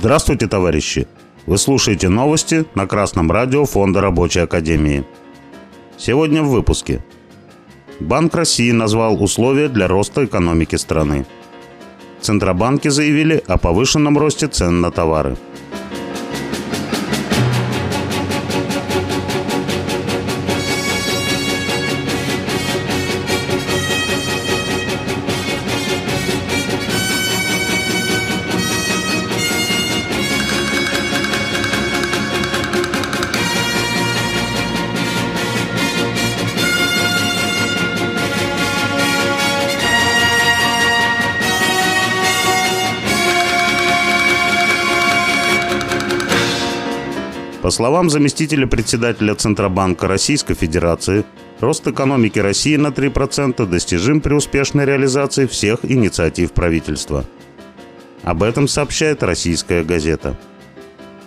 Здравствуйте, товарищи! Вы слушаете новости на Красном радио Фонда Рабочей Академии. Сегодня в выпуске. Банк России назвал условия для роста экономики страны. Центробанки заявили о повышенном росте цен на товары – По словам заместителя председателя Центробанка Российской Федерации, рост экономики России на 3% достижим при успешной реализации всех инициатив правительства. Об этом сообщает российская газета.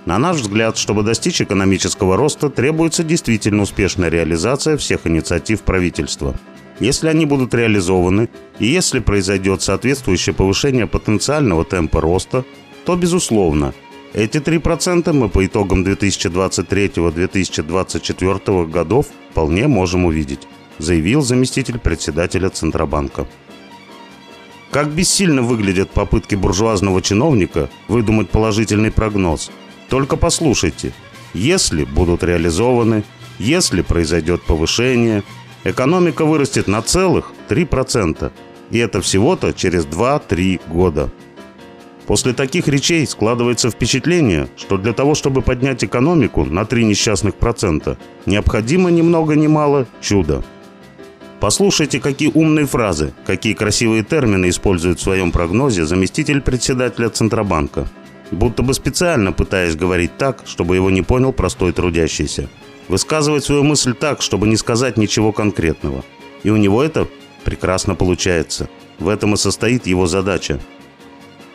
На наш взгляд, чтобы достичь экономического роста, требуется действительно успешная реализация всех инициатив правительства. Если они будут реализованы и если произойдет соответствующее повышение потенциального темпа роста, то, безусловно, эти 3% мы по итогам 2023-2024 годов вполне можем увидеть, заявил заместитель председателя Центробанка. Как бессильно выглядят попытки буржуазного чиновника выдумать положительный прогноз. Только послушайте. Если будут реализованы, если произойдет повышение, экономика вырастет на целых 3%. И это всего-то через 2-3 года. После таких речей складывается впечатление, что для того, чтобы поднять экономику на 3 несчастных процента, необходимо ни много ни мало чудо. Послушайте, какие умные фразы, какие красивые термины использует в своем прогнозе заместитель председателя Центробанка. Будто бы специально пытаясь говорить так, чтобы его не понял простой трудящийся. Высказывать свою мысль так, чтобы не сказать ничего конкретного. И у него это прекрасно получается. В этом и состоит его задача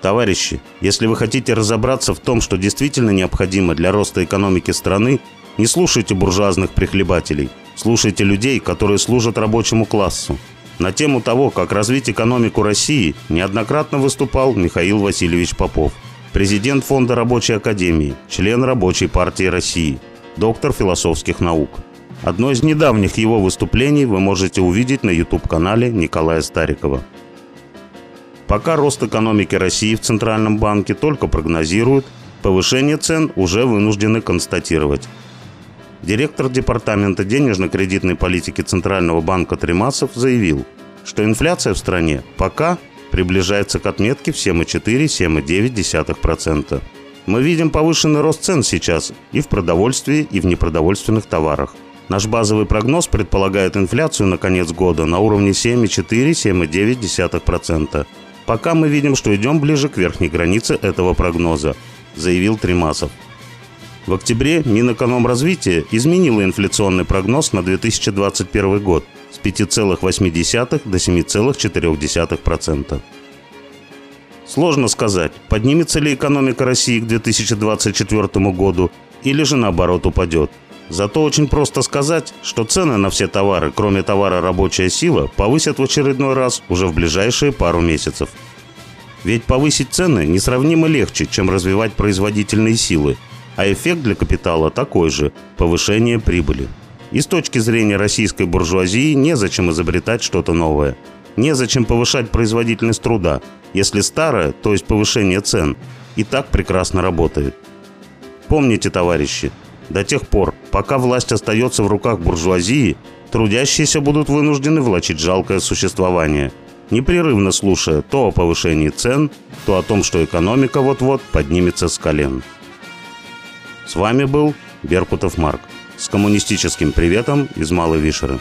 Товарищи, если вы хотите разобраться в том, что действительно необходимо для роста экономики страны, не слушайте буржуазных прихлебателей, слушайте людей, которые служат рабочему классу. На тему того, как развить экономику России, неоднократно выступал Михаил Васильевич Попов, президент Фонда Рабочей Академии, член Рабочей партии России, доктор философских наук. Одно из недавних его выступлений вы можете увидеть на YouTube-канале Николая Старикова. Пока рост экономики России в Центральном банке только прогнозируют, повышение цен уже вынуждены констатировать. Директор Департамента денежно-кредитной политики Центрального банка Тремасов заявил, что инфляция в стране пока приближается к отметке в 7,4-7,9%. Мы видим повышенный рост цен сейчас и в продовольствии, и в непродовольственных товарах. Наш базовый прогноз предполагает инфляцию на конец года на уровне 7,4-7,9%. Пока мы видим, что идем ближе к верхней границе этого прогноза, заявил Тримасов. В октябре Минэкономразвития изменило инфляционный прогноз на 2021 год с 5,8 до 7,4%. Сложно сказать, поднимется ли экономика России к 2024 году или же наоборот упадет – Зато очень просто сказать, что цены на все товары, кроме товара рабочая сила, повысят в очередной раз уже в ближайшие пару месяцев. Ведь повысить цены несравнимо легче, чем развивать производительные силы, а эффект для капитала такой же – повышение прибыли. И с точки зрения российской буржуазии незачем изобретать что-то новое. Незачем повышать производительность труда, если старое, то есть повышение цен, и так прекрасно работает. Помните, товарищи, до тех пор, пока власть остается в руках буржуазии, трудящиеся будут вынуждены влачить жалкое существование, непрерывно слушая то о повышении цен, то о том, что экономика вот-вот поднимется с колен. С вами был Беркутов Марк с коммунистическим приветом из Малой Вишеры.